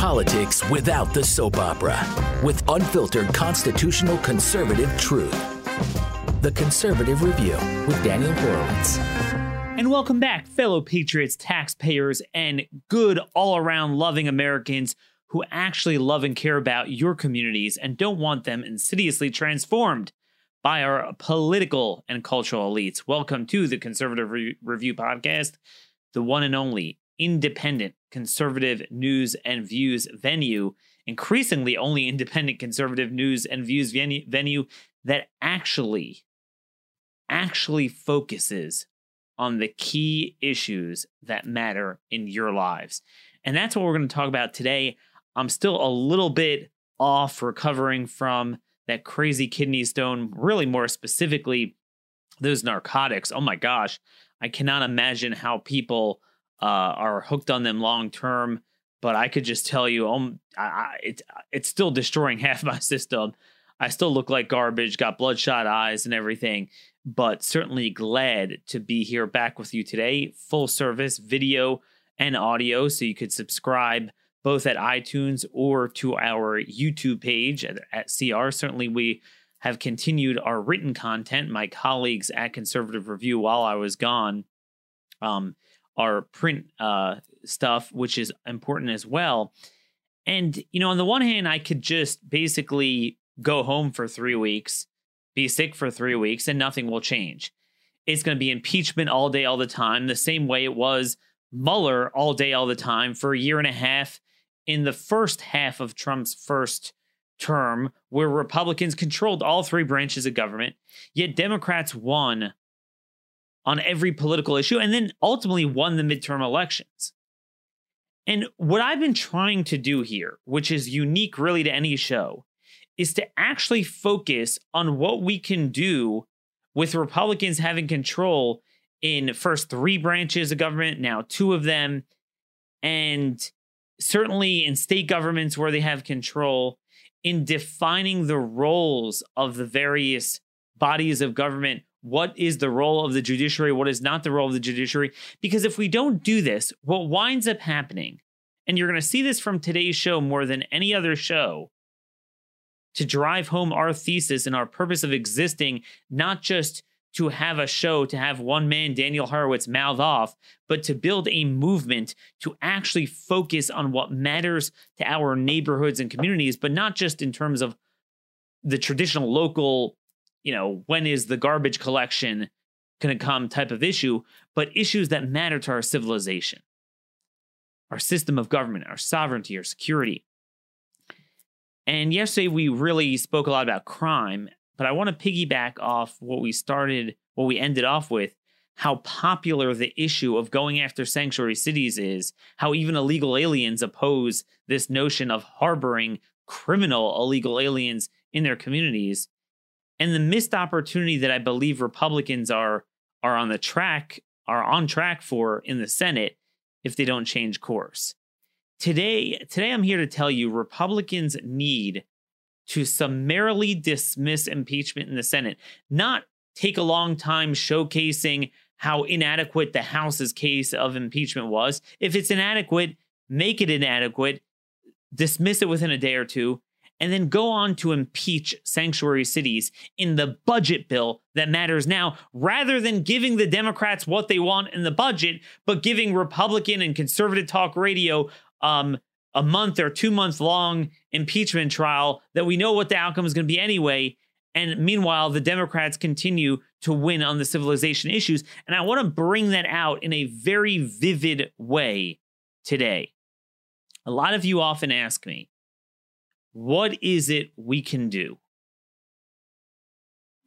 Politics without the soap opera, with unfiltered constitutional conservative truth. The Conservative Review with Daniel Horowitz. And welcome back, fellow patriots, taxpayers, and good all around loving Americans who actually love and care about your communities and don't want them insidiously transformed by our political and cultural elites. Welcome to the Conservative Re- Review Podcast, the one and only independent conservative news and views venue, increasingly only independent conservative news and views venue, venue that actually actually focuses on the key issues that matter in your lives. And that's what we're going to talk about today. I'm still a little bit off recovering from that crazy kidney stone, really more specifically those narcotics. Oh my gosh, I cannot imagine how people uh, are hooked on them long term. But I could just tell you, um, I, I, it, it's still destroying half my system. I still look like garbage, got bloodshot eyes and everything, but certainly glad to be here back with you today. Full service video and audio, so you could subscribe both at iTunes or to our YouTube page at, at CR. Certainly, we have continued our written content. My colleagues at Conservative Review, while I was gone, um, our print uh, stuff, which is important as well. And, you know, on the one hand, I could just basically go home for three weeks, be sick for three weeks, and nothing will change. It's going to be impeachment all day, all the time, the same way it was Mueller all day, all the time for a year and a half in the first half of Trump's first term, where Republicans controlled all three branches of government, yet Democrats won on every political issue and then ultimately won the midterm elections. And what I've been trying to do here, which is unique really to any show, is to actually focus on what we can do with Republicans having control in first three branches of government, now two of them, and certainly in state governments where they have control in defining the roles of the various bodies of government what is the role of the judiciary, what is not the role of the judiciary. Because if we don't do this, what winds up happening, and you're going to see this from today's show more than any other show, to drive home our thesis and our purpose of existing, not just to have a show, to have one man, Daniel Horowitz, mouth off, but to build a movement to actually focus on what matters to our neighborhoods and communities, but not just in terms of the traditional local you know, when is the garbage collection going to come type of issue, but issues that matter to our civilization, our system of government, our sovereignty, our security. And yesterday we really spoke a lot about crime, but I want to piggyback off what we started, what we ended off with, how popular the issue of going after sanctuary cities is, how even illegal aliens oppose this notion of harboring criminal illegal aliens in their communities and the missed opportunity that I believe Republicans are are on the track are on track for in the Senate if they don't change course. Today, today I'm here to tell you Republicans need to summarily dismiss impeachment in the Senate, not take a long time showcasing how inadequate the House's case of impeachment was. If it's inadequate, make it inadequate, dismiss it within a day or two, and then go on to impeach sanctuary cities in the budget bill that matters now, rather than giving the Democrats what they want in the budget, but giving Republican and conservative talk radio um, a month or two month long impeachment trial that we know what the outcome is going to be anyway. And meanwhile, the Democrats continue to win on the civilization issues. And I want to bring that out in a very vivid way today. A lot of you often ask me, what is it we can do?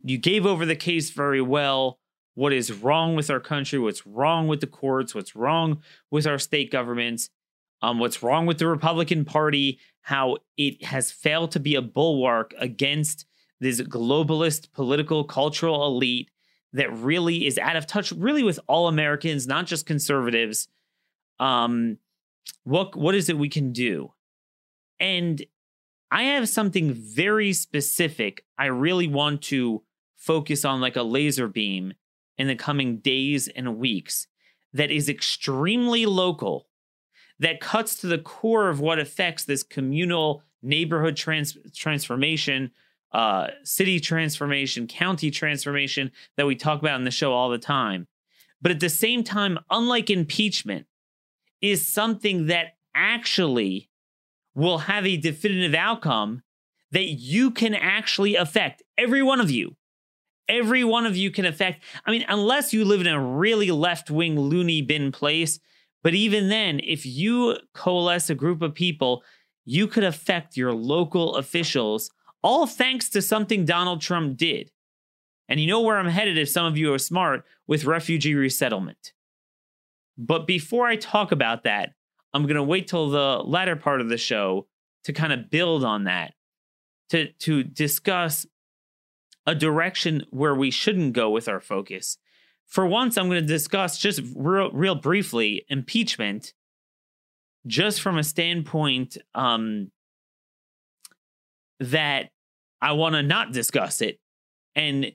You gave over the case very well. What is wrong with our country? What's wrong with the courts? What's wrong with our state governments? Um, what's wrong with the Republican Party? How it has failed to be a bulwark against this globalist political cultural elite that really is out of touch, really with all Americans, not just conservatives. Um, what what is it we can do? And I have something very specific I really want to focus on, like a laser beam, in the coming days and weeks that is extremely local, that cuts to the core of what affects this communal neighborhood trans- transformation, uh, city transformation, county transformation that we talk about in the show all the time. But at the same time, unlike impeachment, is something that actually will have a definitive outcome that you can actually affect. Every one of you. Every one of you can affect. I mean, unless you live in a really left wing loony bin place. But even then, if you coalesce a group of people, you could affect your local officials, all thanks to something Donald Trump did. And you know where I'm headed if some of you are smart with refugee resettlement. But before I talk about that, I'm going to wait till the latter part of the show to kind of build on that, to, to discuss a direction where we shouldn't go with our focus. For once, I'm going to discuss just real, real briefly impeachment, just from a standpoint um, that I want to not discuss it, and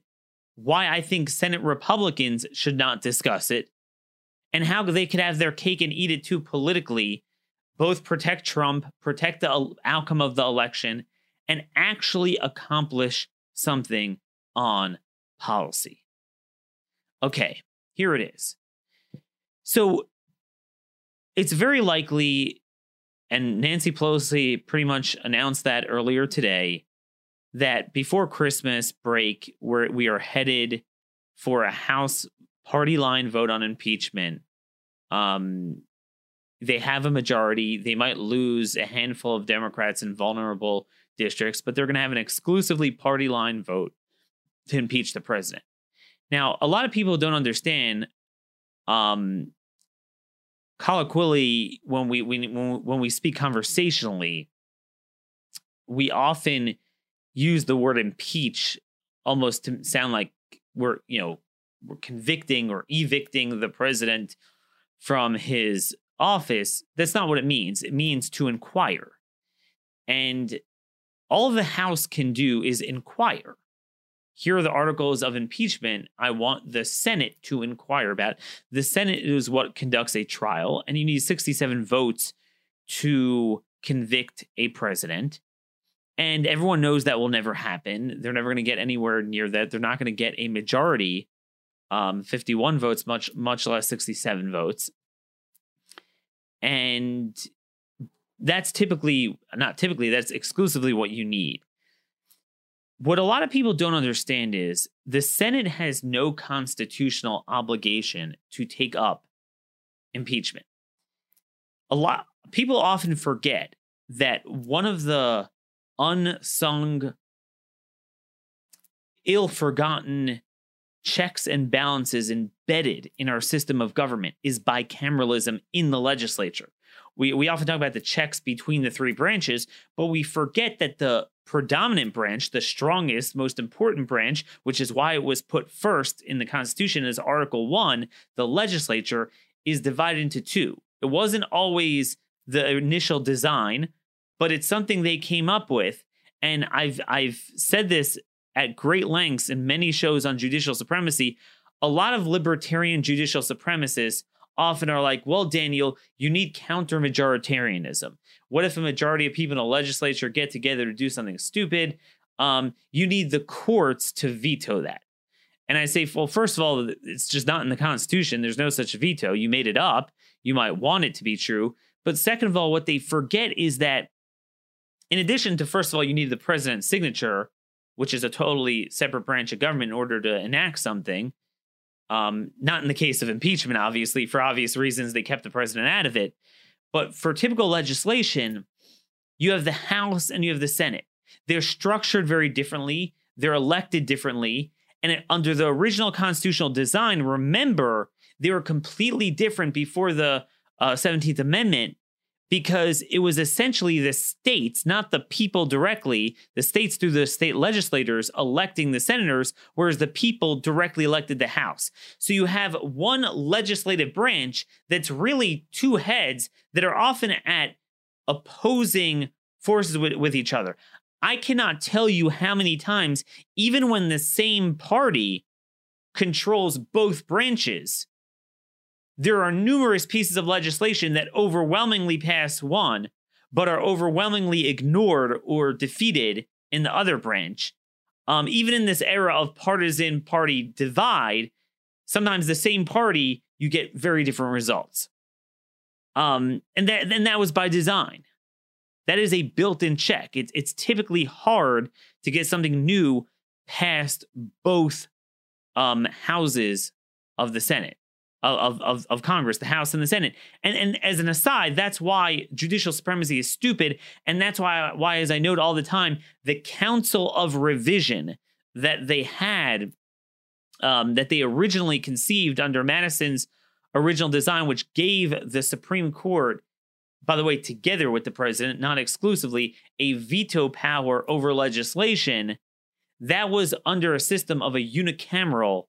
why I think Senate Republicans should not discuss it, and how they could have their cake and eat it too politically, both protect Trump, protect the outcome of the election, and actually accomplish something on policy. Okay, here it is. So it's very likely, and Nancy Pelosi pretty much announced that earlier today, that before Christmas break, we're, we are headed for a House party line vote on impeachment. Um, they have a majority. They might lose a handful of Democrats in vulnerable districts, but they're going to have an exclusively party line vote to impeach the president. Now, a lot of people don't understand um, colloquially when we when when we speak conversationally, we often use the word impeach almost to sound like we're you know convicting or evicting the president from his office. That's not what it means. It means to inquire, and all the House can do is inquire here are the articles of impeachment I want the Senate to inquire about. The Senate is what conducts a trial, and you need 67 votes to convict a president. And everyone knows that will never happen. They're never going to get anywhere near that. They're not going to get a majority, um, 51 votes, much much less 67 votes. And that's typically not typically that's exclusively what you need what a lot of people don't understand is the Senate has no constitutional obligation to take up impeachment. A lot people often forget that one of the unsung ill-forgotten checks and balances embedded in our system of government is bicameralism in the legislature. We, we often talk about the checks between the three branches, but we forget that the predominant branch, the strongest, most important branch, which is why it was put first in the Constitution as Article 1, the legislature is divided into two. It wasn't always the initial design, but it's something they came up with. And I've I've said this at great lengths in many shows on judicial supremacy. A lot of libertarian judicial supremacists often are like, well, Daniel, you need counter majoritarianism. What if a majority of people in the legislature get together to do something stupid? Um, you need the courts to veto that. And I say, well, first of all, it's just not in the Constitution. There's no such veto. You made it up. You might want it to be true. But second of all, what they forget is that in addition to, first of all, you need the president's signature, which is a totally separate branch of government in order to enact something. Um, not in the case of impeachment, obviously, for obvious reasons, they kept the president out of it. But for typical legislation, you have the House and you have the Senate. They're structured very differently, they're elected differently. And it, under the original constitutional design, remember, they were completely different before the uh, 17th Amendment because it was essentially the states, not the people directly, the states through the state legislators electing the senators, whereas the people directly elected the House. So you have one legislative branch that's really two heads that are often at opposing forces with, with each other. I cannot tell you how many times, even when the same party controls both branches, there are numerous pieces of legislation that overwhelmingly pass one, but are overwhelmingly ignored or defeated in the other branch. Um, even in this era of partisan party divide, sometimes the same party you get very different results. Um, and that then that was by design. That is a built-in check. It's it's typically hard to get something new past both um, houses of the Senate of, of, of Congress, the House and the Senate. And and as an aside, that's why judicial supremacy is stupid. And that's why why, as I note all the time, the Council of Revision that they had, um, that they originally conceived under Madison's original design, which gave the Supreme Court, by the way, together with the president, not exclusively, a veto power over legislation. That was under a system of a unicameral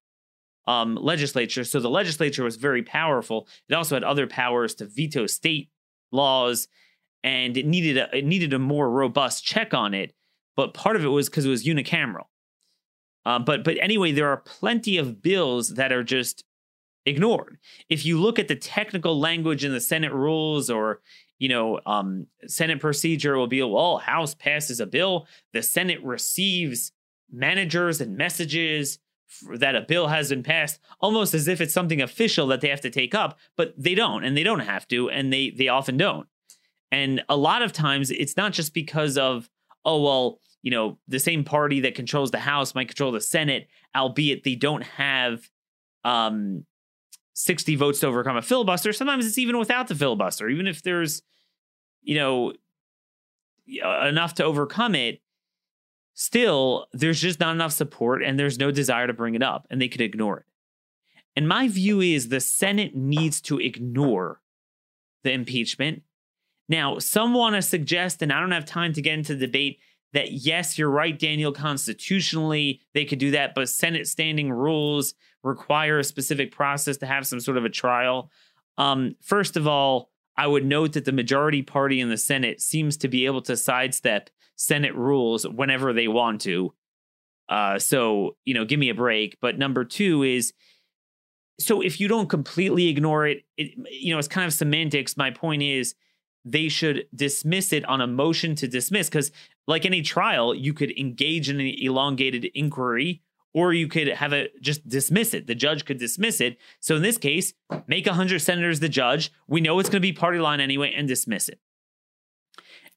um, legislature. So the legislature was very powerful. It also had other powers to veto state laws, and it needed a, it needed a more robust check on it. But part of it was because it was unicameral. Uh, but but anyway, there are plenty of bills that are just ignored. If you look at the technical language in the Senate rules or you know, um, Senate procedure will be, well, House passes a bill, the Senate receives managers and messages that a bill has been passed almost as if it's something official that they have to take up but they don't and they don't have to and they they often don't. And a lot of times it's not just because of oh well you know the same party that controls the house might control the senate albeit they don't have um 60 votes to overcome a filibuster. Sometimes it's even without the filibuster even if there's you know enough to overcome it Still, there's just not enough support and there's no desire to bring it up, and they could ignore it. And my view is the Senate needs to ignore the impeachment. Now, some want to suggest, and I don't have time to get into the debate, that yes, you're right, Daniel, constitutionally they could do that, but Senate standing rules require a specific process to have some sort of a trial. Um, first of all, I would note that the majority party in the Senate seems to be able to sidestep Senate rules whenever they want to. Uh, so, you know, give me a break. But number two is so if you don't completely ignore it, it, you know, it's kind of semantics. My point is they should dismiss it on a motion to dismiss because, like any trial, you could engage in an elongated inquiry or you could have it just dismiss it. The judge could dismiss it. So in this case, make 100 senators the judge. We know it's going to be party line anyway and dismiss it.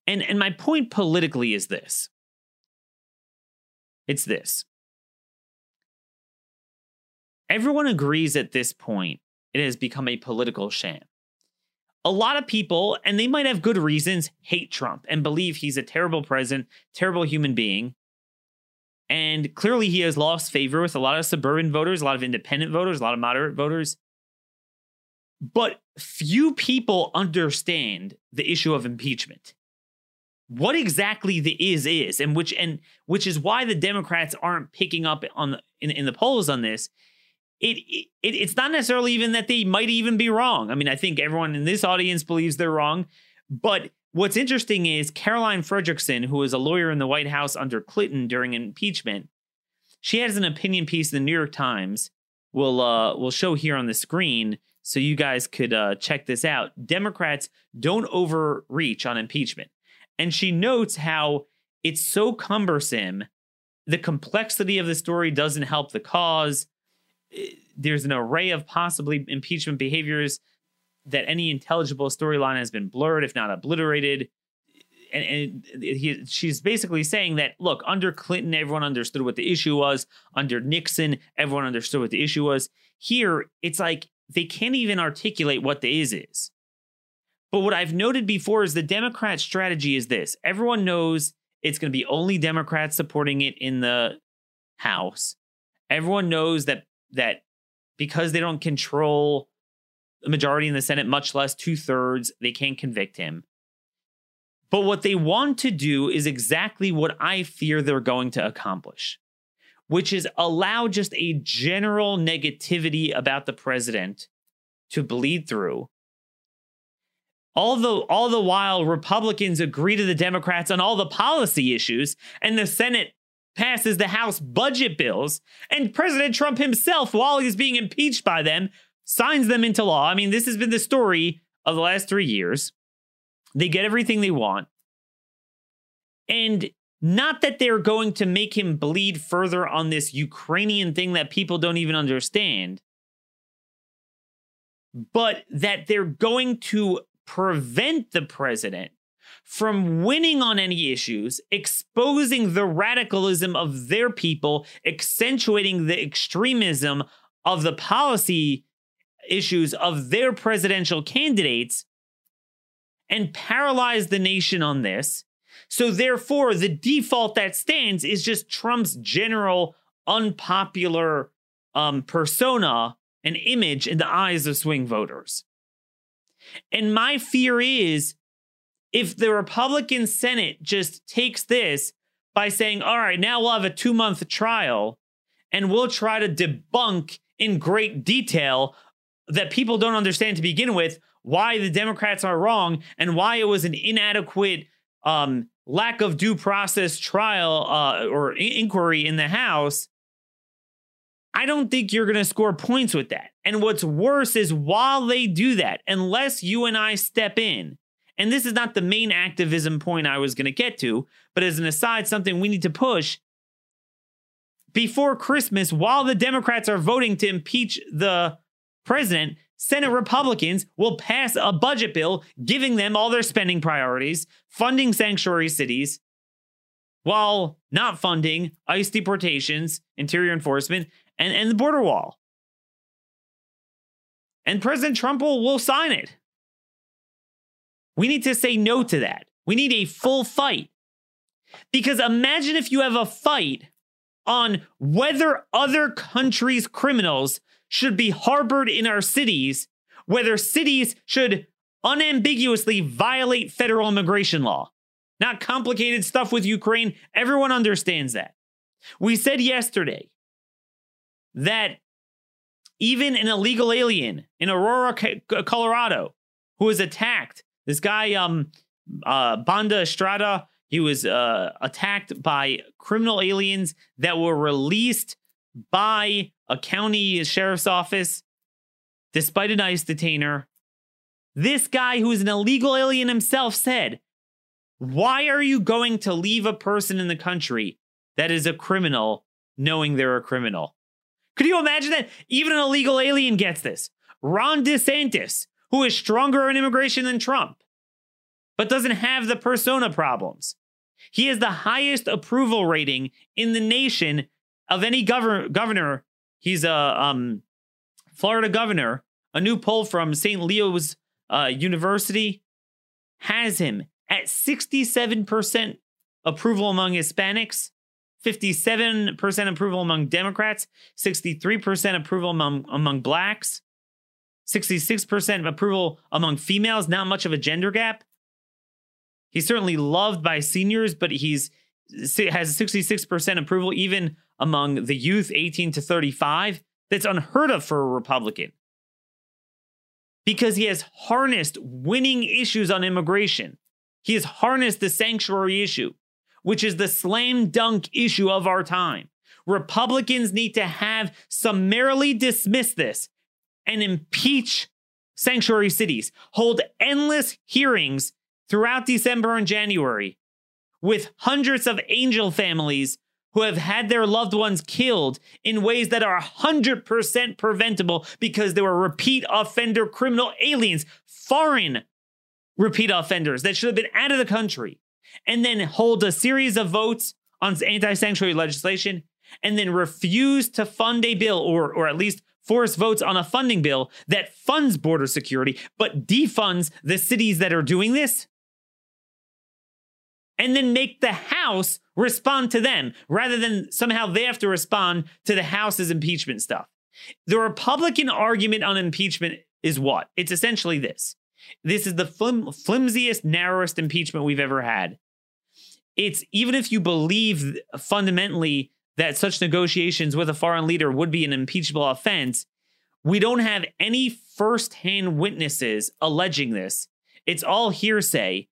And and my point politically is this. It's this. Everyone agrees at this point it has become a political sham. A lot of people, and they might have good reasons, hate Trump and believe he's a terrible president, terrible human being. And clearly, he has lost favor with a lot of suburban voters, a lot of independent voters, a lot of moderate voters. But few people understand the issue of impeachment what exactly the is is and which and which is why the democrats aren't picking up on the, in, in the polls on this. It, it it's not necessarily even that they might even be wrong. I mean i think everyone in this audience believes they're wrong. But what's interesting is caroline fredrickson who was a lawyer in the white house under clinton during impeachment she has an opinion piece in the new york times. We'll uh we'll show here on the screen so you guys could uh, check this out. Democrats don't overreach on impeachment and she notes how it's so cumbersome. The complexity of the story doesn't help the cause. There's an array of possibly impeachment behaviors that any intelligible storyline has been blurred, if not obliterated. And, and he, she's basically saying that look, under Clinton, everyone understood what the issue was. Under Nixon, everyone understood what the issue was. Here, it's like they can't even articulate what the is is. But what I've noted before is the Democrat strategy is this everyone knows it's going to be only Democrats supporting it in the House. Everyone knows that that because they don't control the majority in the Senate, much less two thirds, they can't convict him. But what they want to do is exactly what I fear they're going to accomplish, which is allow just a general negativity about the president to bleed through all the all the while Republicans agree to the Democrats on all the policy issues, and the Senate passes the House budget bills, and President Trump himself, while he's being impeached by them, signs them into law. I mean, this has been the story of the last three years. They get everything they want. And not that they're going to make him bleed further on this Ukrainian thing that people don't even understand, but that they're going to prevent the president from winning on any issues, exposing the radicalism of their people, accentuating the extremism of the policy issues of their presidential candidates, and paralyze the nation on this. So, therefore, the default that stands is just Trump's general unpopular um, persona and image in the eyes of swing voters. And my fear is if the Republican Senate just takes this by saying, all right, now we'll have a two month trial and we'll try to debunk in great detail that people don't understand to begin with why the Democrats are wrong and why it was an inadequate um, lack of due process trial uh, or inquiry in the House. I don't think you're going to score points with that. And what's worse is while they do that, unless you and I step in, and this is not the main activism point I was going to get to, but as an aside, something we need to push. Before Christmas, while the Democrats are voting to impeach the president, Senate Republicans will pass a budget bill giving them all their spending priorities, funding sanctuary cities, while not funding ICE deportations, interior enforcement, and, and the border wall. And President Trump will, will sign it. We need to say no to that. We need a full fight. Because imagine if you have a fight on whether other countries' criminals should be harbored in our cities, whether cities should unambiguously violate federal immigration law. Not complicated stuff with Ukraine. Everyone understands that. We said yesterday that even an illegal alien in Aurora, Colorado, who was attacked this guy, um, uh, Banda Estrada, he was uh, attacked by criminal aliens that were released by a county sheriff's office despite an ICE detainer. This guy, who is an illegal alien himself, said, Why are you going to leave a person in the country that is a criminal knowing they're a criminal? Could you imagine that? Even an illegal alien gets this. Ron DeSantis, who is stronger on immigration than Trump, but doesn't have the persona problems. He has the highest approval rating in the nation of any governor. governor. He's a um, Florida governor. A new poll from St. Leo's uh, University has him at 67% approval among Hispanics, 57% approval among Democrats, 63% approval among, among blacks, 66% approval among females, not much of a gender gap. He's certainly loved by seniors, but he's has 66% approval even among the youth 18 to 35. That's unheard of for a Republican. Because he has harnessed winning issues on immigration. He has harnessed the sanctuary issue, which is the slam dunk issue of our time. Republicans need to have summarily dismiss this and impeach sanctuary cities, hold endless hearings throughout December and January with hundreds of angel families who have had their loved ones killed in ways that are 100% preventable because they were repeat offender criminal aliens, foreign repeat offenders that should have been out of the country, and then hold a series of votes on anti sanctuary legislation, and then refuse to fund a bill or, or at least force votes on a funding bill that funds border security but defunds the cities that are doing this? And then make the House respond to them rather than somehow they have to respond to the House's impeachment stuff. The Republican argument on impeachment is what? It's essentially this this is the flim- flimsiest, narrowest impeachment we've ever had. It's even if you believe fundamentally that such negotiations with a foreign leader would be an impeachable offense, we don't have any firsthand witnesses alleging this. It's all hearsay.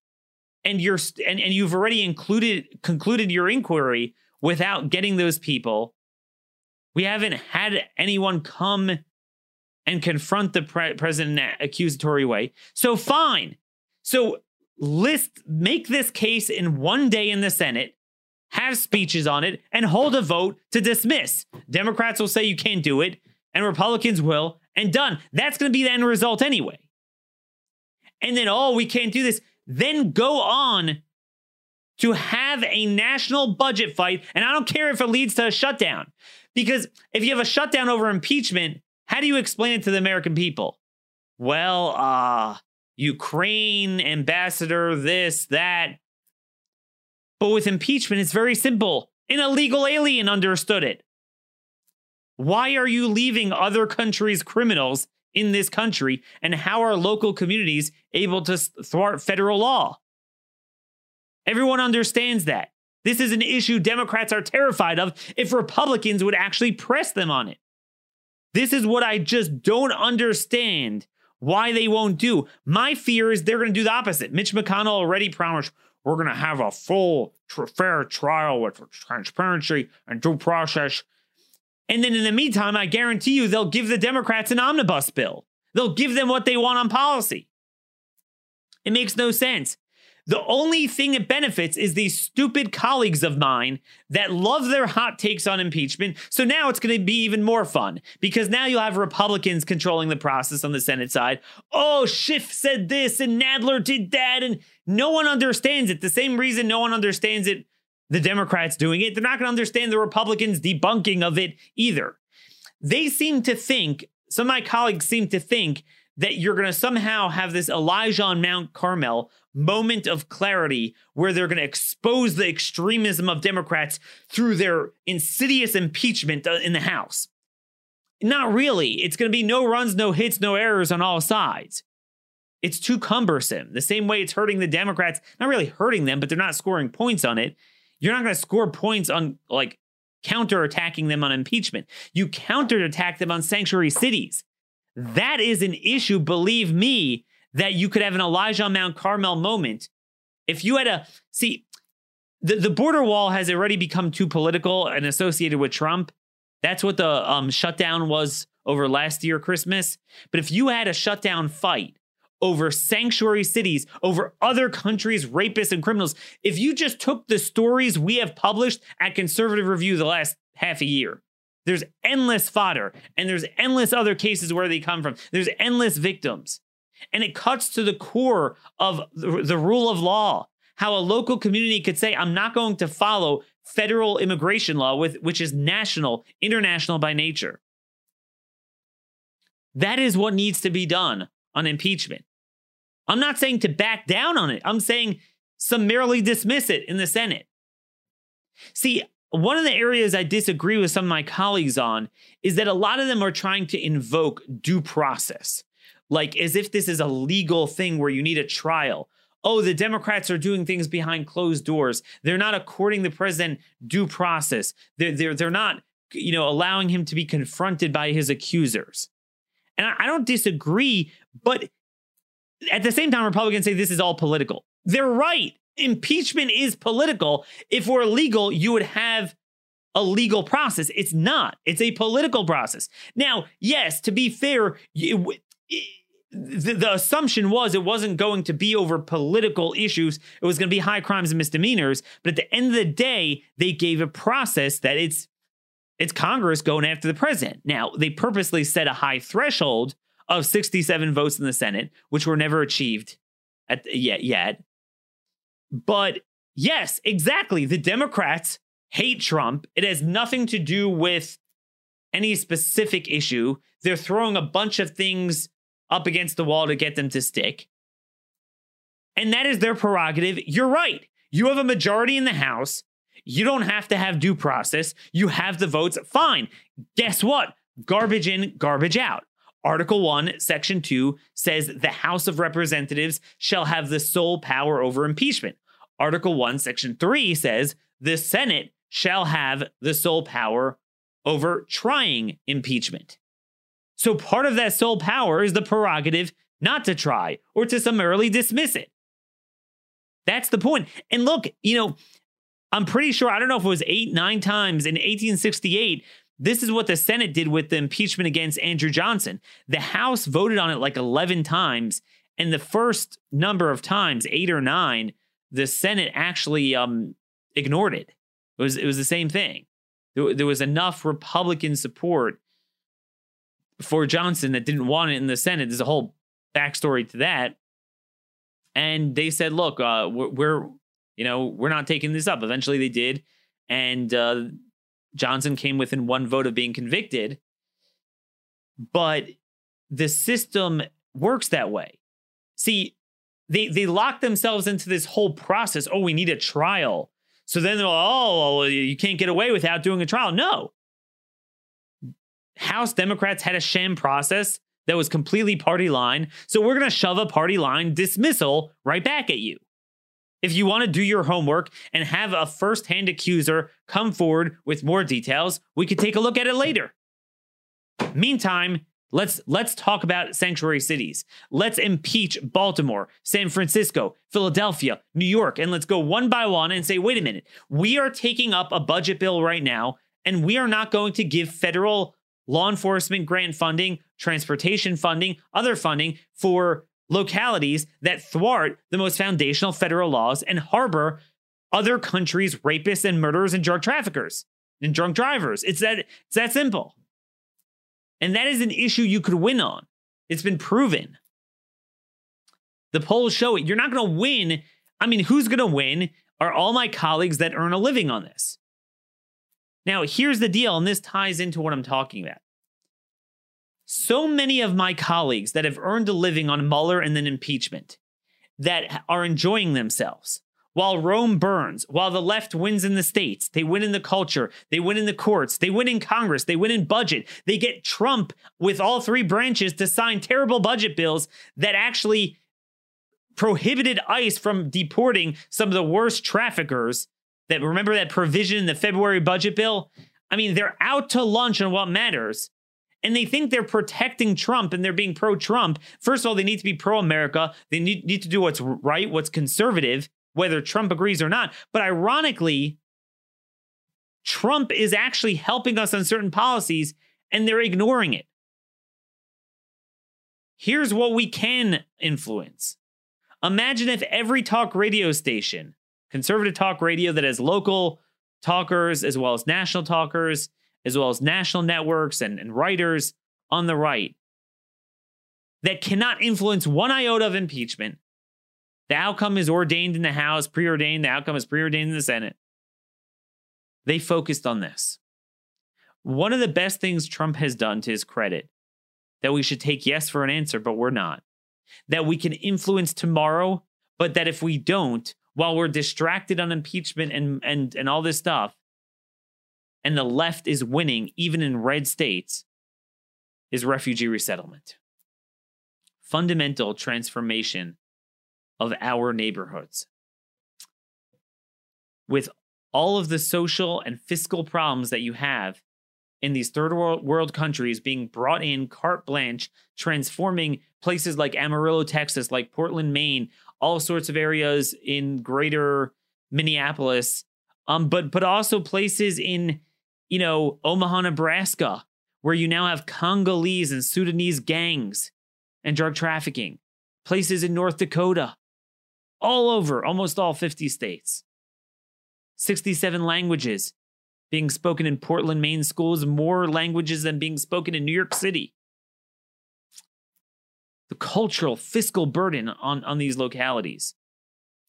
And you're and, and you've already included concluded your inquiry without getting those people. We haven't had anyone come and confront the pre- president in an accusatory way. So fine. So list make this case in one day in the Senate, have speeches on it, and hold a vote to dismiss. Democrats will say you can't do it, and Republicans will, and done. That's going to be the end result anyway. And then, oh, we can't do this. Then go on to have a national budget fight. And I don't care if it leads to a shutdown, because if you have a shutdown over impeachment, how do you explain it to the American people? Well, uh, Ukraine ambassador, this, that. But with impeachment, it's very simple. An illegal alien understood it. Why are you leaving other countries' criminals in this country? And how are local communities able to thwart federal law? Everyone understands that. This is an issue Democrats are terrified of if Republicans would actually press them on it. This is what I just don't understand why they won't do. My fear is they're going to do the opposite. Mitch McConnell already promised we're going to have a full, fair trial with transparency and due process. And then in the meantime, I guarantee you they'll give the Democrats an omnibus bill. They'll give them what they want on policy. It makes no sense. The only thing it benefits is these stupid colleagues of mine that love their hot takes on impeachment. So now it's going to be even more fun because now you'll have Republicans controlling the process on the Senate side. Oh, Schiff said this and Nadler did that. And no one understands it. The same reason no one understands it, the Democrats doing it, they're not going to understand the Republicans debunking of it either. They seem to think, some of my colleagues seem to think that you're going to somehow have this Elijah on Mount Carmel moment of clarity where they're going to expose the extremism of Democrats through their insidious impeachment uh, in the House. Not really. It's going to be no runs, no hits, no errors on all sides. It's too cumbersome. The same way it's hurting the Democrats, not really hurting them, but they're not scoring points on it. You're not going to score points on like counterattacking them on impeachment. You counterattack them on sanctuary cities. That is an issue, believe me, that you could have an Elijah Mount Carmel moment. If you had a see, the, the border wall has already become too political and associated with Trump. That's what the um, shutdown was over last year, Christmas. But if you had a shutdown fight over sanctuary cities, over other countries' rapists and criminals, if you just took the stories we have published at Conservative Review the last half a year, there's endless fodder and there's endless other cases where they come from. There's endless victims. And it cuts to the core of the, rule of law. How a local community could say, I'm not going to follow federal immigration law, with, which is national, international by nature. That is what needs to be done on impeachment. I'm not saying to back down on it. I'm saying summarily dismiss it in the Senate. See, one of the areas I disagree with some of my colleagues on is that a lot of them are trying to invoke due process like as if this is a legal thing where you need a trial. Oh, the Democrats are doing things behind closed doors. They're not according the president due process. They're, they're, they're not, you know, allowing him to be confronted by his accusers. And I, I don't disagree, but at the same time, Republicans say this is all political. They're right. Impeachment is political. If we're legal, you would have a legal process. It's not. It's a political process. Now, yes, to be fair, it, it, the, the, assumption was it wasn't going to be over political issues. It was going to be high crimes and misdemeanors. But at the end of the day, they gave a process that it's it's Congress going after the president. Now they purposely set a high threshold of 67 votes in the Senate, which were never achieved at yet yet. But yes, exactly. The Democrats hate Trump. It has nothing to do with any specific issue. They're throwing a bunch of things up against the wall to get them to stick. And that is their prerogative. You're right. You have a majority in the House. You don't have to have due process. You have the votes. Fine. Guess what? Garbage in, garbage out. Article 1, Section 2 says the House of Representatives shall have the sole power over impeachment. Article 1, Section 3 says the Senate shall have the sole power over trying impeachment. So part of that sole power is the prerogative not to try or to summarily dismiss it. That's the point. And look, you know, I'm pretty sure, I don't know if it was eight, nine times in 1868, This is what the Senate did with the impeachment against Andrew Johnson. The House voted on it like 11 times, and the first number of times, eight or nine, the Senate actually um, ignored it. It was it was the same thing. There, there was enough Republican support for Johnson that didn't want it in the Senate. There's a whole backstory to that, and they said, "Look, uh, we're, we're you know we're not taking this up." Eventually, they did, and uh, Johnson came within one vote of being convicted. But the system works that way. See, they they lock themselves into this whole process. Oh, we need a trial. So then they're like, oh, well, you can't get away without doing a trial. No. House Democrats had a sham process that was completely party line. So we're going to shove a party line dismissal right back at you. If you want to do your homework and have a first-hand accuser come forward with more details, we could take a look at it later. Meantime, let's let's talk about sanctuary cities. Let's impeach Baltimore, San Francisco, Philadelphia, New York, and let's go one by one and say, wait a minute, we are taking up a budget bill right now, and we are not going to give federal law enforcement grant funding, transportation funding, other funding for localities that thwart the most foundational federal laws and harbor other countries' rapists and murderers and drug traffickers and drunk drivers. It's that it's that simple. And that is an issue you could win on. It's been proven. The polls show it. You're not going to win. I mean, who's going to win are all my colleagues that earn a living on this. Now, here's the deal, and this ties into what I'm talking about so many of my colleagues that have earned a living on Mueller and then impeachment that are enjoying themselves. While Rome burns, while the left wins in the states, they win in the culture, they win in the courts, they win in Congress, they win in budget. They get Trump with all three branches to sign terrible budget bills that actually prohibited ICE from deporting some of the worst traffickers. That remember that provision in the February budget bill? I mean, they're out to lunch on what matters and they think they're protecting Trump and they're being pro Trump. First of all, they need to be pro America. They need, need to do what's right, what's conservative, whether Trump agrees or not. But ironically, Trump is actually helping us on certain policies and they're ignoring it. Here's what we can influence. Imagine if every talk radio station, conservative talk radio that has local talkers as well as national talkers, as well as national networks and, and writers on the right that cannot influence one iota of impeachment. The outcome is ordained in the House, preordained. The outcome is preordained in the Senate. They focused on this. One of the best things Trump has done to his credit that we should take yes for an answer, but we're not. That we can influence tomorrow, but that if we don't, while we're distracted on impeachment and, and, and all this stuff, and the left is winning even in red states is refugee resettlement. Fundamental transformation of our neighborhoods. With all of the social and fiscal problems that you have in these third world countries being brought in carte blanche, transforming places like Amarillo, Texas, like Portland, Maine, all sorts of areas in greater Minneapolis, um, but but also places in you know, Omaha, Nebraska, where you now have Congolese and Sudanese gangs and drug trafficking, places in North Dakota, all over almost all 50 states. 67 languages being spoken in Portland, Maine schools, more languages than being spoken in New York City. The cultural, fiscal burden on, on these localities.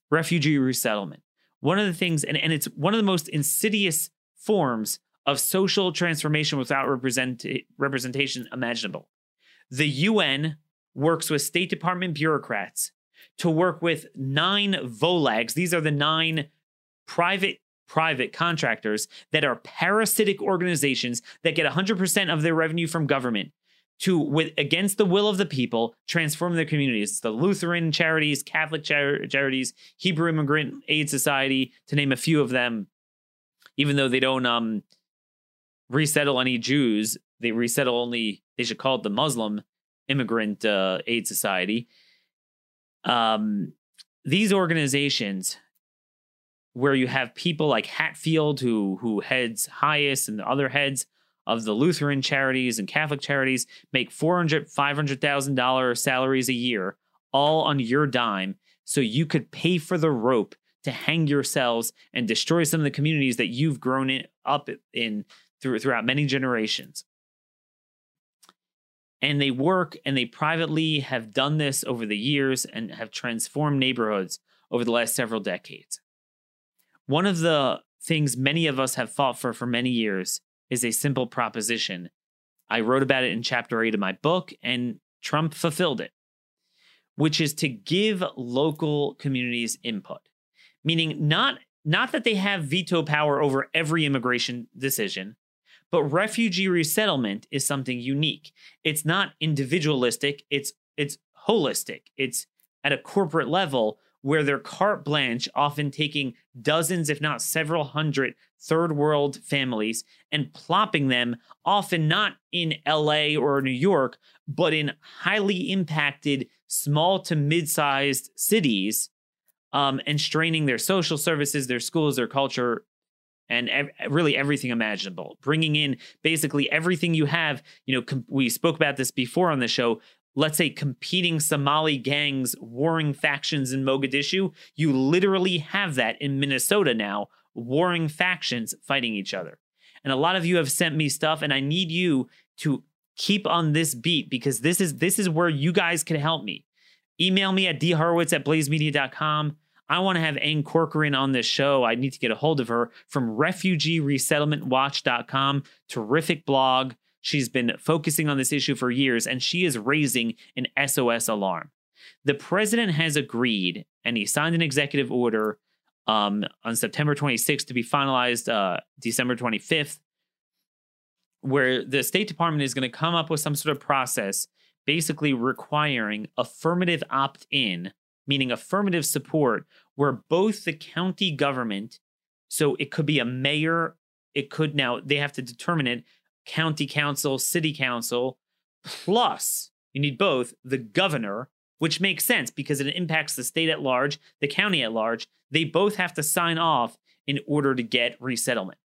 Refugee resettlement. One of the things, and, and it's one of the most insidious forms of social transformation without represent, representation imaginable. The UN works with State Department bureaucrats to work with nine VOLAGs. These are the nine private private contractors that are parasitic organizations that get 100% of their revenue from government to with against the will of the people transform their communities the lutheran charities catholic char- charities hebrew immigrant aid society to name a few of them even though they don't um resettle any Jews. They resettle only, they should call it the Muslim Immigrant uh, Aid Society. Um, these organizations where you have people like Hetfield who who heads HIAS and the other heads of the Lutheran charities and Catholic charities make $400, $500,000 salaries a year, all on your dime, so you could pay for the rope to hang yourselves and destroy some of the communities that you've grown in, up in through, throughout many generations. And they work and they privately have done this over the years and have transformed neighborhoods over the last several decades. One of the things many of us have fought for for many years is a simple proposition. I wrote about it in chapter 8 of my book, and Trump fulfilled it, which is to give local communities input, meaning not, not that they have veto power over every immigration decision, but refugee resettlement is something unique. It's not individualistic, it's, it's holistic, it's at a corporate level where they're carte blanche, often taking dozens, if not several hundred third world families and plopping them, often not in LA or New York, but in highly impacted small to mid sized cities, um, and straining their social services, their schools, their culture. And ev- really everything imaginable, bringing in basically everything you have. You know, com- we spoke about this before on the show let's say competing Somali gangs, warring factions in Mogadishu, you literally have that in Minnesota now, warring factions fighting each other. And a lot of you have sent me stuff and I need you to keep on this beat because this is this is where you guys can help me. Email me at dhorowitz at blazemedia.com. I want to have Ann Corcoran on this show. I need to get a hold of her from refugee refugeeresettlementwatch.com. Terrific blog. She's been focusing on this issue for years, and she is raising an SOS alarm. The president has agreed, and he signed an executive order um, on September 26th to be finalized uh, December 25th, where the State Department is going to come up with some sort of process basically requiring affirmative opt in, meaning affirmative support, where both the county government, so it could be a mayor, it could now, they have to determine it county council, city council, plus you need both the governor, which makes sense because it impacts the state at large, the county at large. They both have to sign off in order to get resettlement.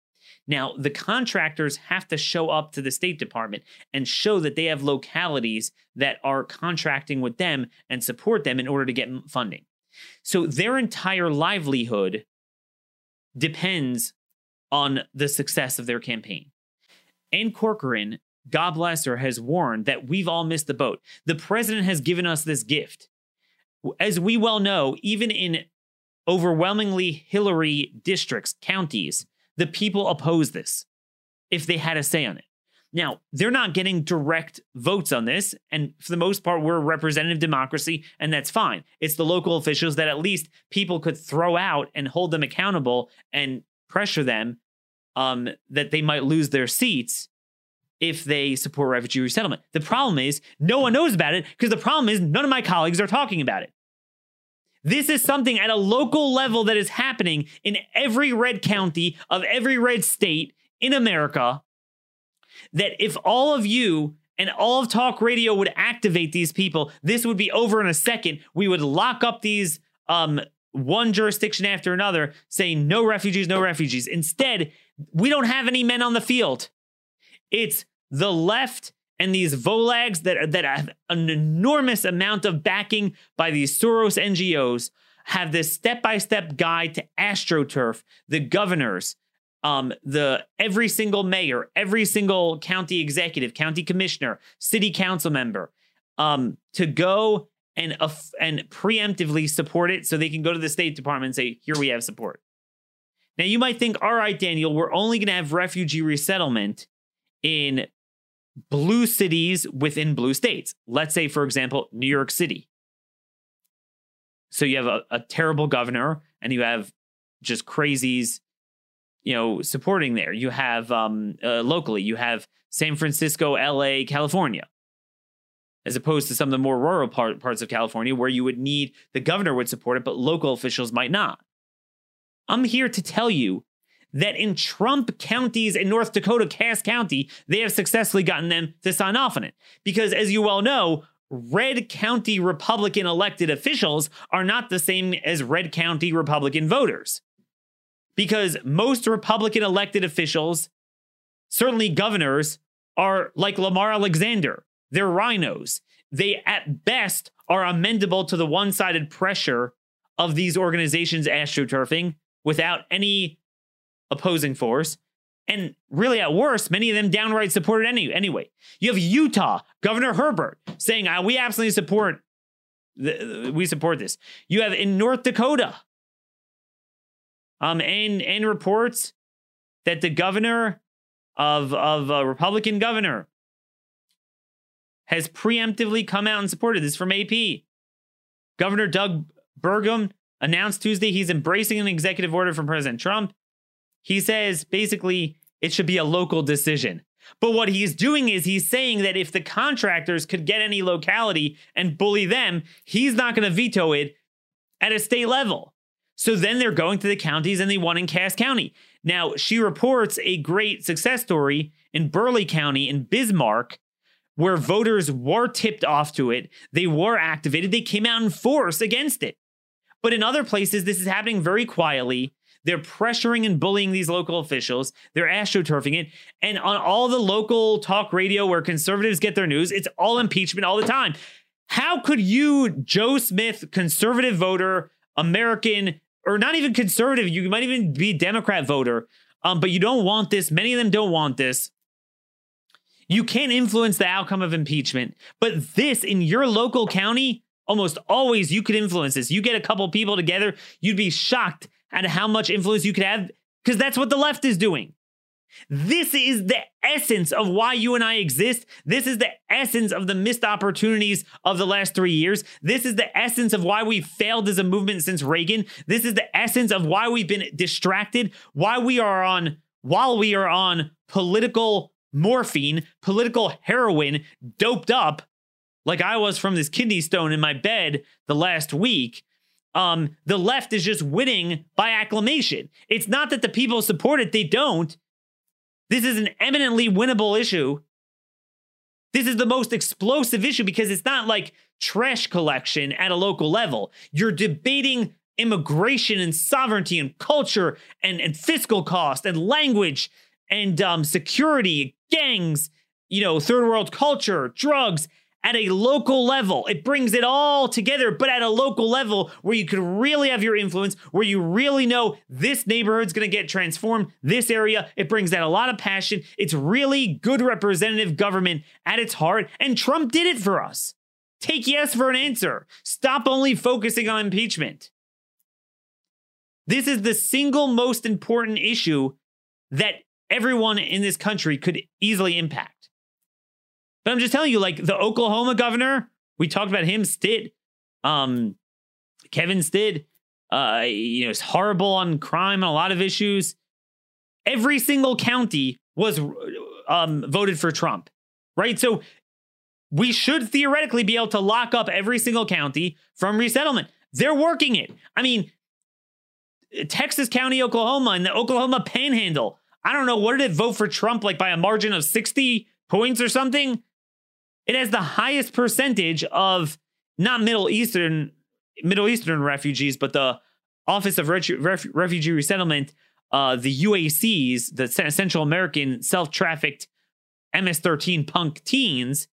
Now, the contractors have to show up to the State Department and show that they have localities that are contracting with them and support them in order to get funding. So their entire livelihood depends on the success of their campaign. Ann Corcoran, God bless her, has warned that we've all missed the boat. The president has given us this gift. As we well know, even in overwhelmingly Hillary districts, counties, the people oppose this if they had a say on it. Now, they're not getting direct votes on this. And for the most part, we're a representative democracy, and that's fine. It's the local officials that at least people could throw out and hold them accountable and pressure them um, that they might lose their seats if they support refugee resettlement. The problem is no one knows about it because the problem is none of my colleagues are talking about it. This is something at a local level that is happening in every red county of every red state in America. That if all of you and all of talk radio would activate these people, this would be over in a second. We would lock up these um, one jurisdiction after another, saying no refugees, no refugees. Instead, we don't have any men on the field. It's the left and these Volags that, that have an enormous amount of backing by these Soros NGOs have this step by step guide to AstroTurf, the governors, um, the every single mayor, every single county executive, county commissioner, city council member, um, to go and uh, and preemptively support it, so they can go to the State Department and say, "Here we have support." Now, you might think, all right, Daniel, we're only going to have refugee resettlement in blue cities within blue states. Let's say, for example, New York City. So you have a, a terrible governor and you have just crazies, you know, supporting there. You have um, uh, locally, you have San Francisco, LA, California, as opposed to some of the more rural part, parts of California where you would need the governor would support it, but local officials might not. I'm here to tell you that in Trump counties in North Dakota, Cass County, they have successfully gotten them to sign off on it. Because as you well know, red county Republican elected officials are not the same as red county Republican voters. Because most Republican elected officials certainly governors are like Lamar Alexander. They're rhinos. They, at best, are amendable to the one sided pressure of these organizations astroturfing without any opposing force. And really, at worst, many of them downright supported any, anyway. You have Utah, Governor Herbert, saying, uh, we absolutely support the, we support this. You have in North Dakota, um, and and reports that the governor of of a Republican governor has preemptively come out and supported this from AP. Governor Doug Burgum announced Tuesday he's embracing an executive order from President Trump. He says basically it should be a local decision. But what he's doing is he's saying that if the contractors could get any locality and bully them, he's not going to veto it at a state level. So then they're going to the counties and they won in Cass County. Now, she reports a great success story in Burleigh County in Bismarck where voters were tipped off to it. They were activated. They came out in force against it. But in other places, this is happening very quietly. They're pressuring and bullying these local officials. They're astroturfing it. And on all the local talk radio where conservatives get their news, it's all impeachment all the time. How could you, Joe Smith, conservative voter, American, or not even conservative, you might even be a Democrat voter, um, but you don't want this. Many of them don't want this. You can't influence the outcome of impeachment, but this in your local county, almost always you could influence this. You get a couple people together, you'd be shocked at how much influence you could have because that's what the left is doing. This is the essence of why you and I exist. This is the essence of the missed opportunities of the last three years. This is the essence of why we've failed as a movement since Reagan. This is the essence of why we've been distracted, why we are on, while we are on political morphine, political heroin, doped up like I was from this kidney stone in my bed the last week um, the left is just winning by acclamation. It's not that the people support it, they don't. This is an eminently winnable issue. This is the most explosive issue because it's not like trash collection at a local level. You're debating immigration and sovereignty and culture and, and fiscal cost and language and um, security, gangs, you know, third world culture, drugs at a local level. It brings it all together, but at a local level where you can really have your influence, where you really know this neighborhood's to get transformed, this area. It brings out a lot of passion. It's really good representative government at its heart, and Trump did it for us. Take yes for an answer. Stop only focusing on impeachment. This is the single most important issue that everyone in this country could easily impact. But I'm just telling you, like the Oklahoma governor, we talked about him, Stitt, um, Kevin Stitt, uh, you know, is horrible on crime and a lot of issues. Every single county was um, voted for Trump, right? So we should theoretically be able to lock up every single county from resettlement. They're working it. I mean, Texas County, Oklahoma, and the Oklahoma Panhandle. I don't know. What did it vote for Trump like by a margin of 60 points or something? It has the highest percentage of not Middle Eastern Middle Eastern refugees, but the Office of Ref- Refugee Resettlement, uh, the UACs, the Central American self-trafficked MS-13 punk teens,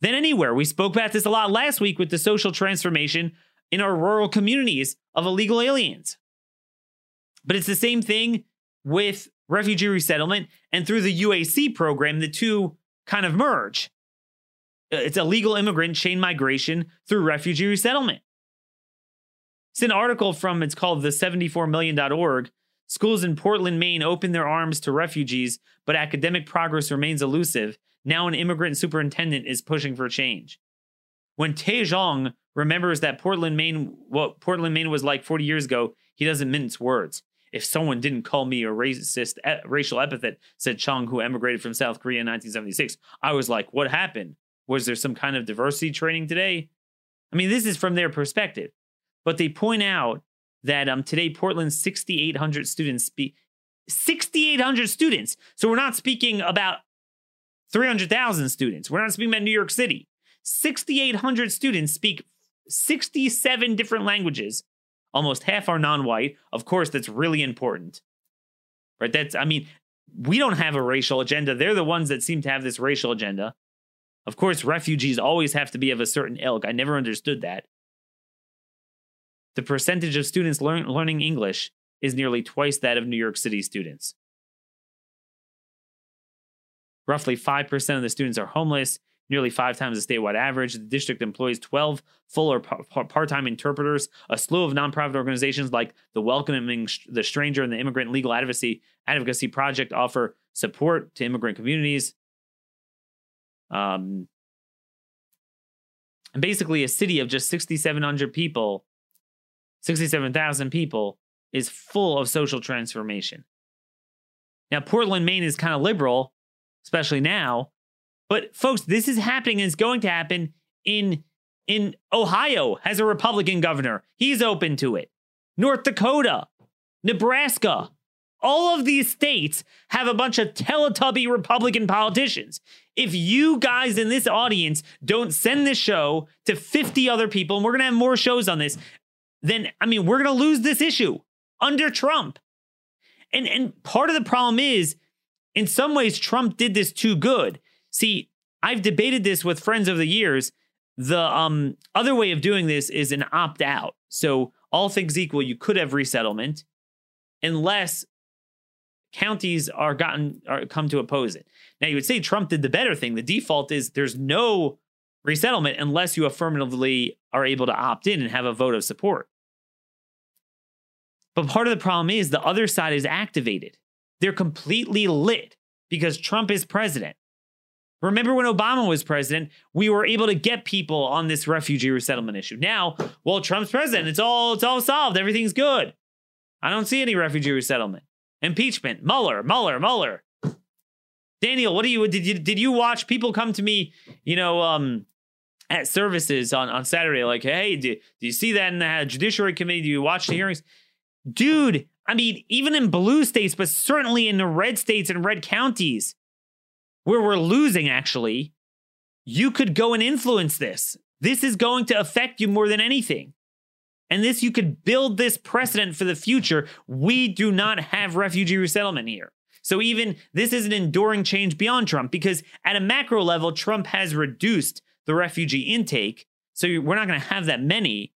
than anywhere. We spoke about this a lot last week with the social transformation in our rural communities of illegal aliens. But it's the same thing with refugee resettlement and through the UAC program, the two kind of merge. Uh, it's illegal immigrant chain migration through refugee resettlement. It's an article from, it's called the 74million.org. Schools in Portland, Maine open their arms to refugees, but academic progress remains elusive. Now an immigrant superintendent is pushing for change. When Tae Chong remembers that Portland, Maine, what Portland, Maine was like 40 years ago, he doesn't mince words. If someone didn't call me a racist racial epithet, said Chong, who emigrated from South Korea in 1976, I was like, what happened? Was there some kind of diversity training today? I mean, this is from their perspective. But they point out that um, today Portland's 6,800 students speak 6,800 students. So we're not speaking about 300,000 students. We're not speaking about New York City. 6,800 students speak 67 different languages. Almost half are non white. Of course, that's really important. Right? That's, I mean, we don't have a racial agenda. They're the ones that seem to have this racial agenda. Of course, refugees always have to be of a certain ilk. I never understood that. The percentage of students learn, learning English is nearly twice that of New York City students. Roughly 5% of the students are homeless, nearly five times the statewide average. The district employs 12 full or part time interpreters, a slew of nonprofit organizations like the Welcoming the Stranger and the Immigrant Legal Advocacy, Advocacy Project offer support to immigrant communities. Um, and basically, a city of just 6,700 people, 67,000 people, is full of social transformation. Now, Portland, Maine is kind of liberal, especially now. But folks, this is happening and it's going to happen in in Ohio has a Republican governor. He's open to it. North Dakota, Nebraska, all of these states have a bunch of Teletubby Republican politicians. If you guys in this audience don't send this show to 50 other people, and we're going to have more shows on this, then, I mean, we're going to lose this issue under Trump. And, and part of the problem is in some ways, Trump did this too good. See, I've debated this with friends over the years. The um, other way of doing this is an opt out. So, all things equal, you could have resettlement unless counties are gotten are come to oppose it. Now, you would say Trump did the better thing. The default is there's no resettlement unless you affirmatively are able to opt in and have a vote of support. But part of the problem is the other side is activated. They're completely lit because Trump is president. Remember when Obama was president, we were able to get people on this refugee resettlement issue. Now, well, Trump's president, it's all it's all solved. Everything's good. I don't see any refugee resettlement. Impeachment. Mueller, Mueller, Mueller. Daniel, what do you did you did you watch people come to me, you know, um at services on, on Saturday, like, hey, do, do you see that in the Judiciary Committee? Do you watch the hearings? Dude, I mean, even in blue states, but certainly in the red states and red counties where we're losing, actually, you could go and influence this. This is going to affect you more than anything. And this, you could build this precedent for the future. We do not have refugee resettlement here. So even this is an enduring change beyond Trump because at a macro level, Trump has reduced the refugee intake. So we're not going to have that many.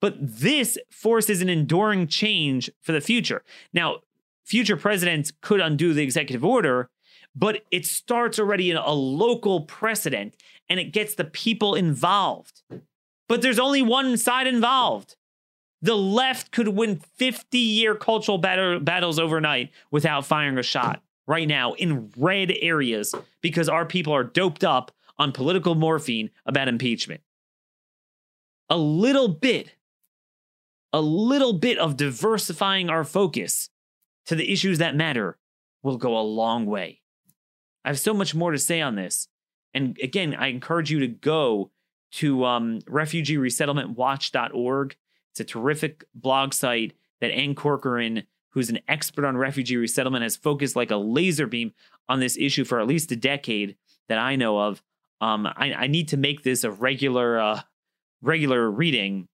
But this forces an enduring change for the future. Now, future presidents could undo the executive order, but it starts already in a local precedent and it gets the people involved. But there's only one side involved. The left could win 50 year cultural battle, battles overnight without firing a shot right now in red areas because our people are doped up on political morphine about impeachment. A little bit a little bit of diversifying our focus to the issues that matter will go a long way. I have so much more to say on this. And again, I encourage you to go to um, refugeeresettlementwatch.org. It's a terrific blog site that Ann Corcoran, who's an expert on refugee resettlement, has focused like a laser beam on this issue for at least a decade that I know of. Um, I, I, need to make this a regular, uh, regular reading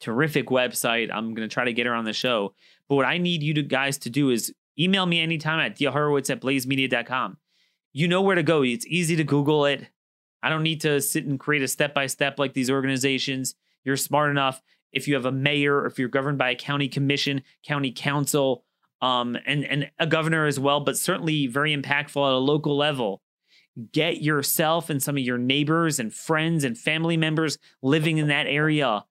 terrific website. I'm going to try to get her on the show. But what I need you to guys to do is email me anytime at dhorowitz at blazemedia.com. You know where to go. It's easy to Google it. I don't need to sit and create a step by step like these organizations. You're smart enough. If you have a mayor, or if you're governed by a county commission, county council, um, and and a governor as well, but certainly very impactful at a local level. Get yourself and some of your neighbors and friends and family members living in that area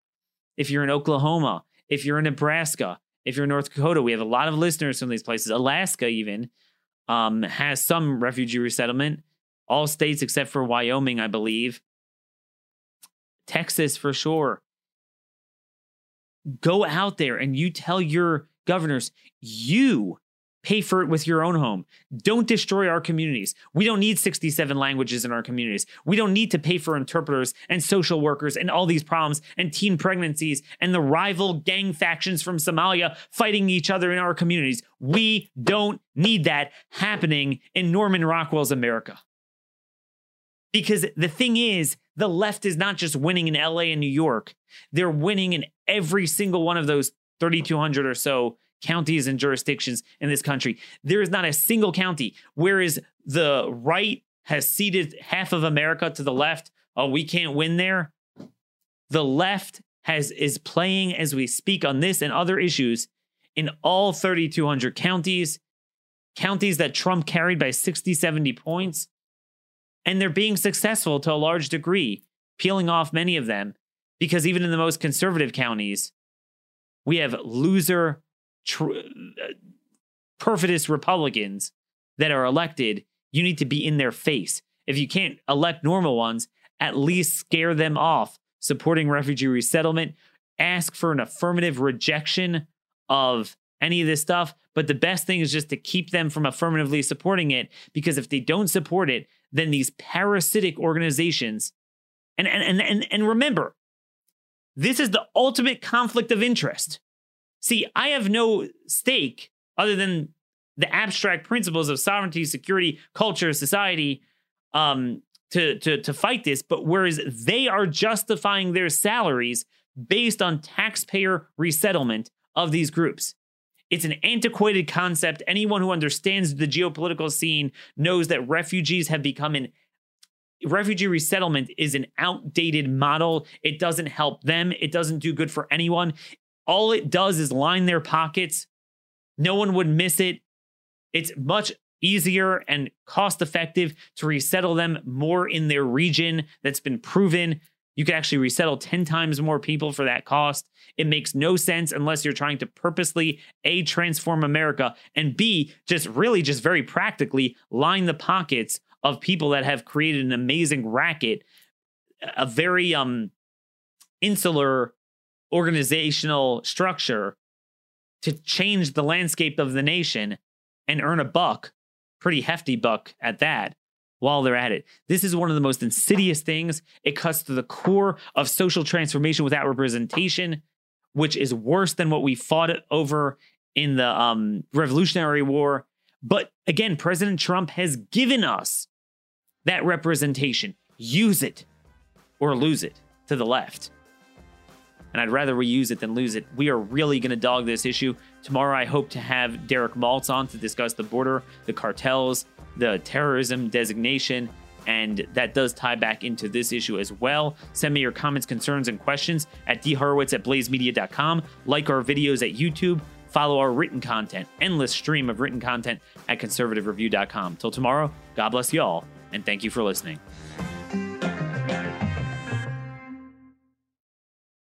if you're in Oklahoma, if you're in Nebraska, if you're in North Dakota, we have a lot of listeners from these places. Alaska, even, um, has some refugee resettlement. All states except for Wyoming, I believe. Texas, for sure. Go out there and you tell your governors, you Pay for it with your own home. Don't destroy our communities. We don't need 67 languages in our communities. We don't need to pay for interpreters and social workers and all these problems and teen pregnancies and the rival gang factions from Somalia fighting each other in our communities. We don't need that happening in Norman Rockwell's America. Because the thing is, the left is not just winning in LA and New York, they're winning in every single one of those 3,200 or so counties and jurisdictions in this country. There is not a single county. Whereas the right has ceded half of America to the left, oh, we can't win there. The left has is playing as we speak on this and other issues in all 3,200 counties, counties that Trump carried by 60, 70 points. And they're being successful to a large degree, peeling off many of them, because even in the most conservative counties, we have loser, tr- uh, perfidious Republicans that are elected. You need to be in their face. If you can't elect normal ones, at least scare them off supporting refugee resettlement. Ask for an affirmative rejection of any of this stuff. But the best thing is just to keep them from affirmatively supporting it because if they don't support it, then these parasitic organizations, and and and and, and remember, this is the ultimate conflict of interest. See, I have no stake other than the abstract principles of sovereignty, security, culture, society, um, to, to, to fight this. But whereas they are justifying their salaries based on taxpayer resettlement of these groups. It's an antiquated concept. Anyone who understands the geopolitical scene knows that refugees have become an refugee resettlement is an outdated model. It doesn't help them. It doesn't do good for anyone. All it does is line their pockets. No one would miss it. It's much easier and cost effective to resettle them more in their region that's been proven. You could actually resettle 10 times more people for that cost. It makes no sense unless you're trying to purposely A, transform America, and B, just really, just very practically line the pockets of people that have created an amazing racket, a very um insular organizational structure to change the landscape of the nation and earn a buck pretty hefty buck at that while they're at it. This is one of the most insidious things. It cuts to the core of social transformation without representation, which is worse than what we fought over in the um, Revolutionary War. But again, President Trump has given us that representation. Use it or lose it to the left and I'd rather reuse it than lose it. We are really going to dog this issue. Tomorrow, I hope to have Derek Maltz on to discuss the border, the cartels, the terrorism designation, and that does tie back into this issue as well. Send me your comments, concerns, and questions at dhorowitz at blazemedia.com. Like our videos at YouTube. Follow our written content, endless stream of written content at conservativereview.com. Till tomorrow, God bless you all, and thank you for listening.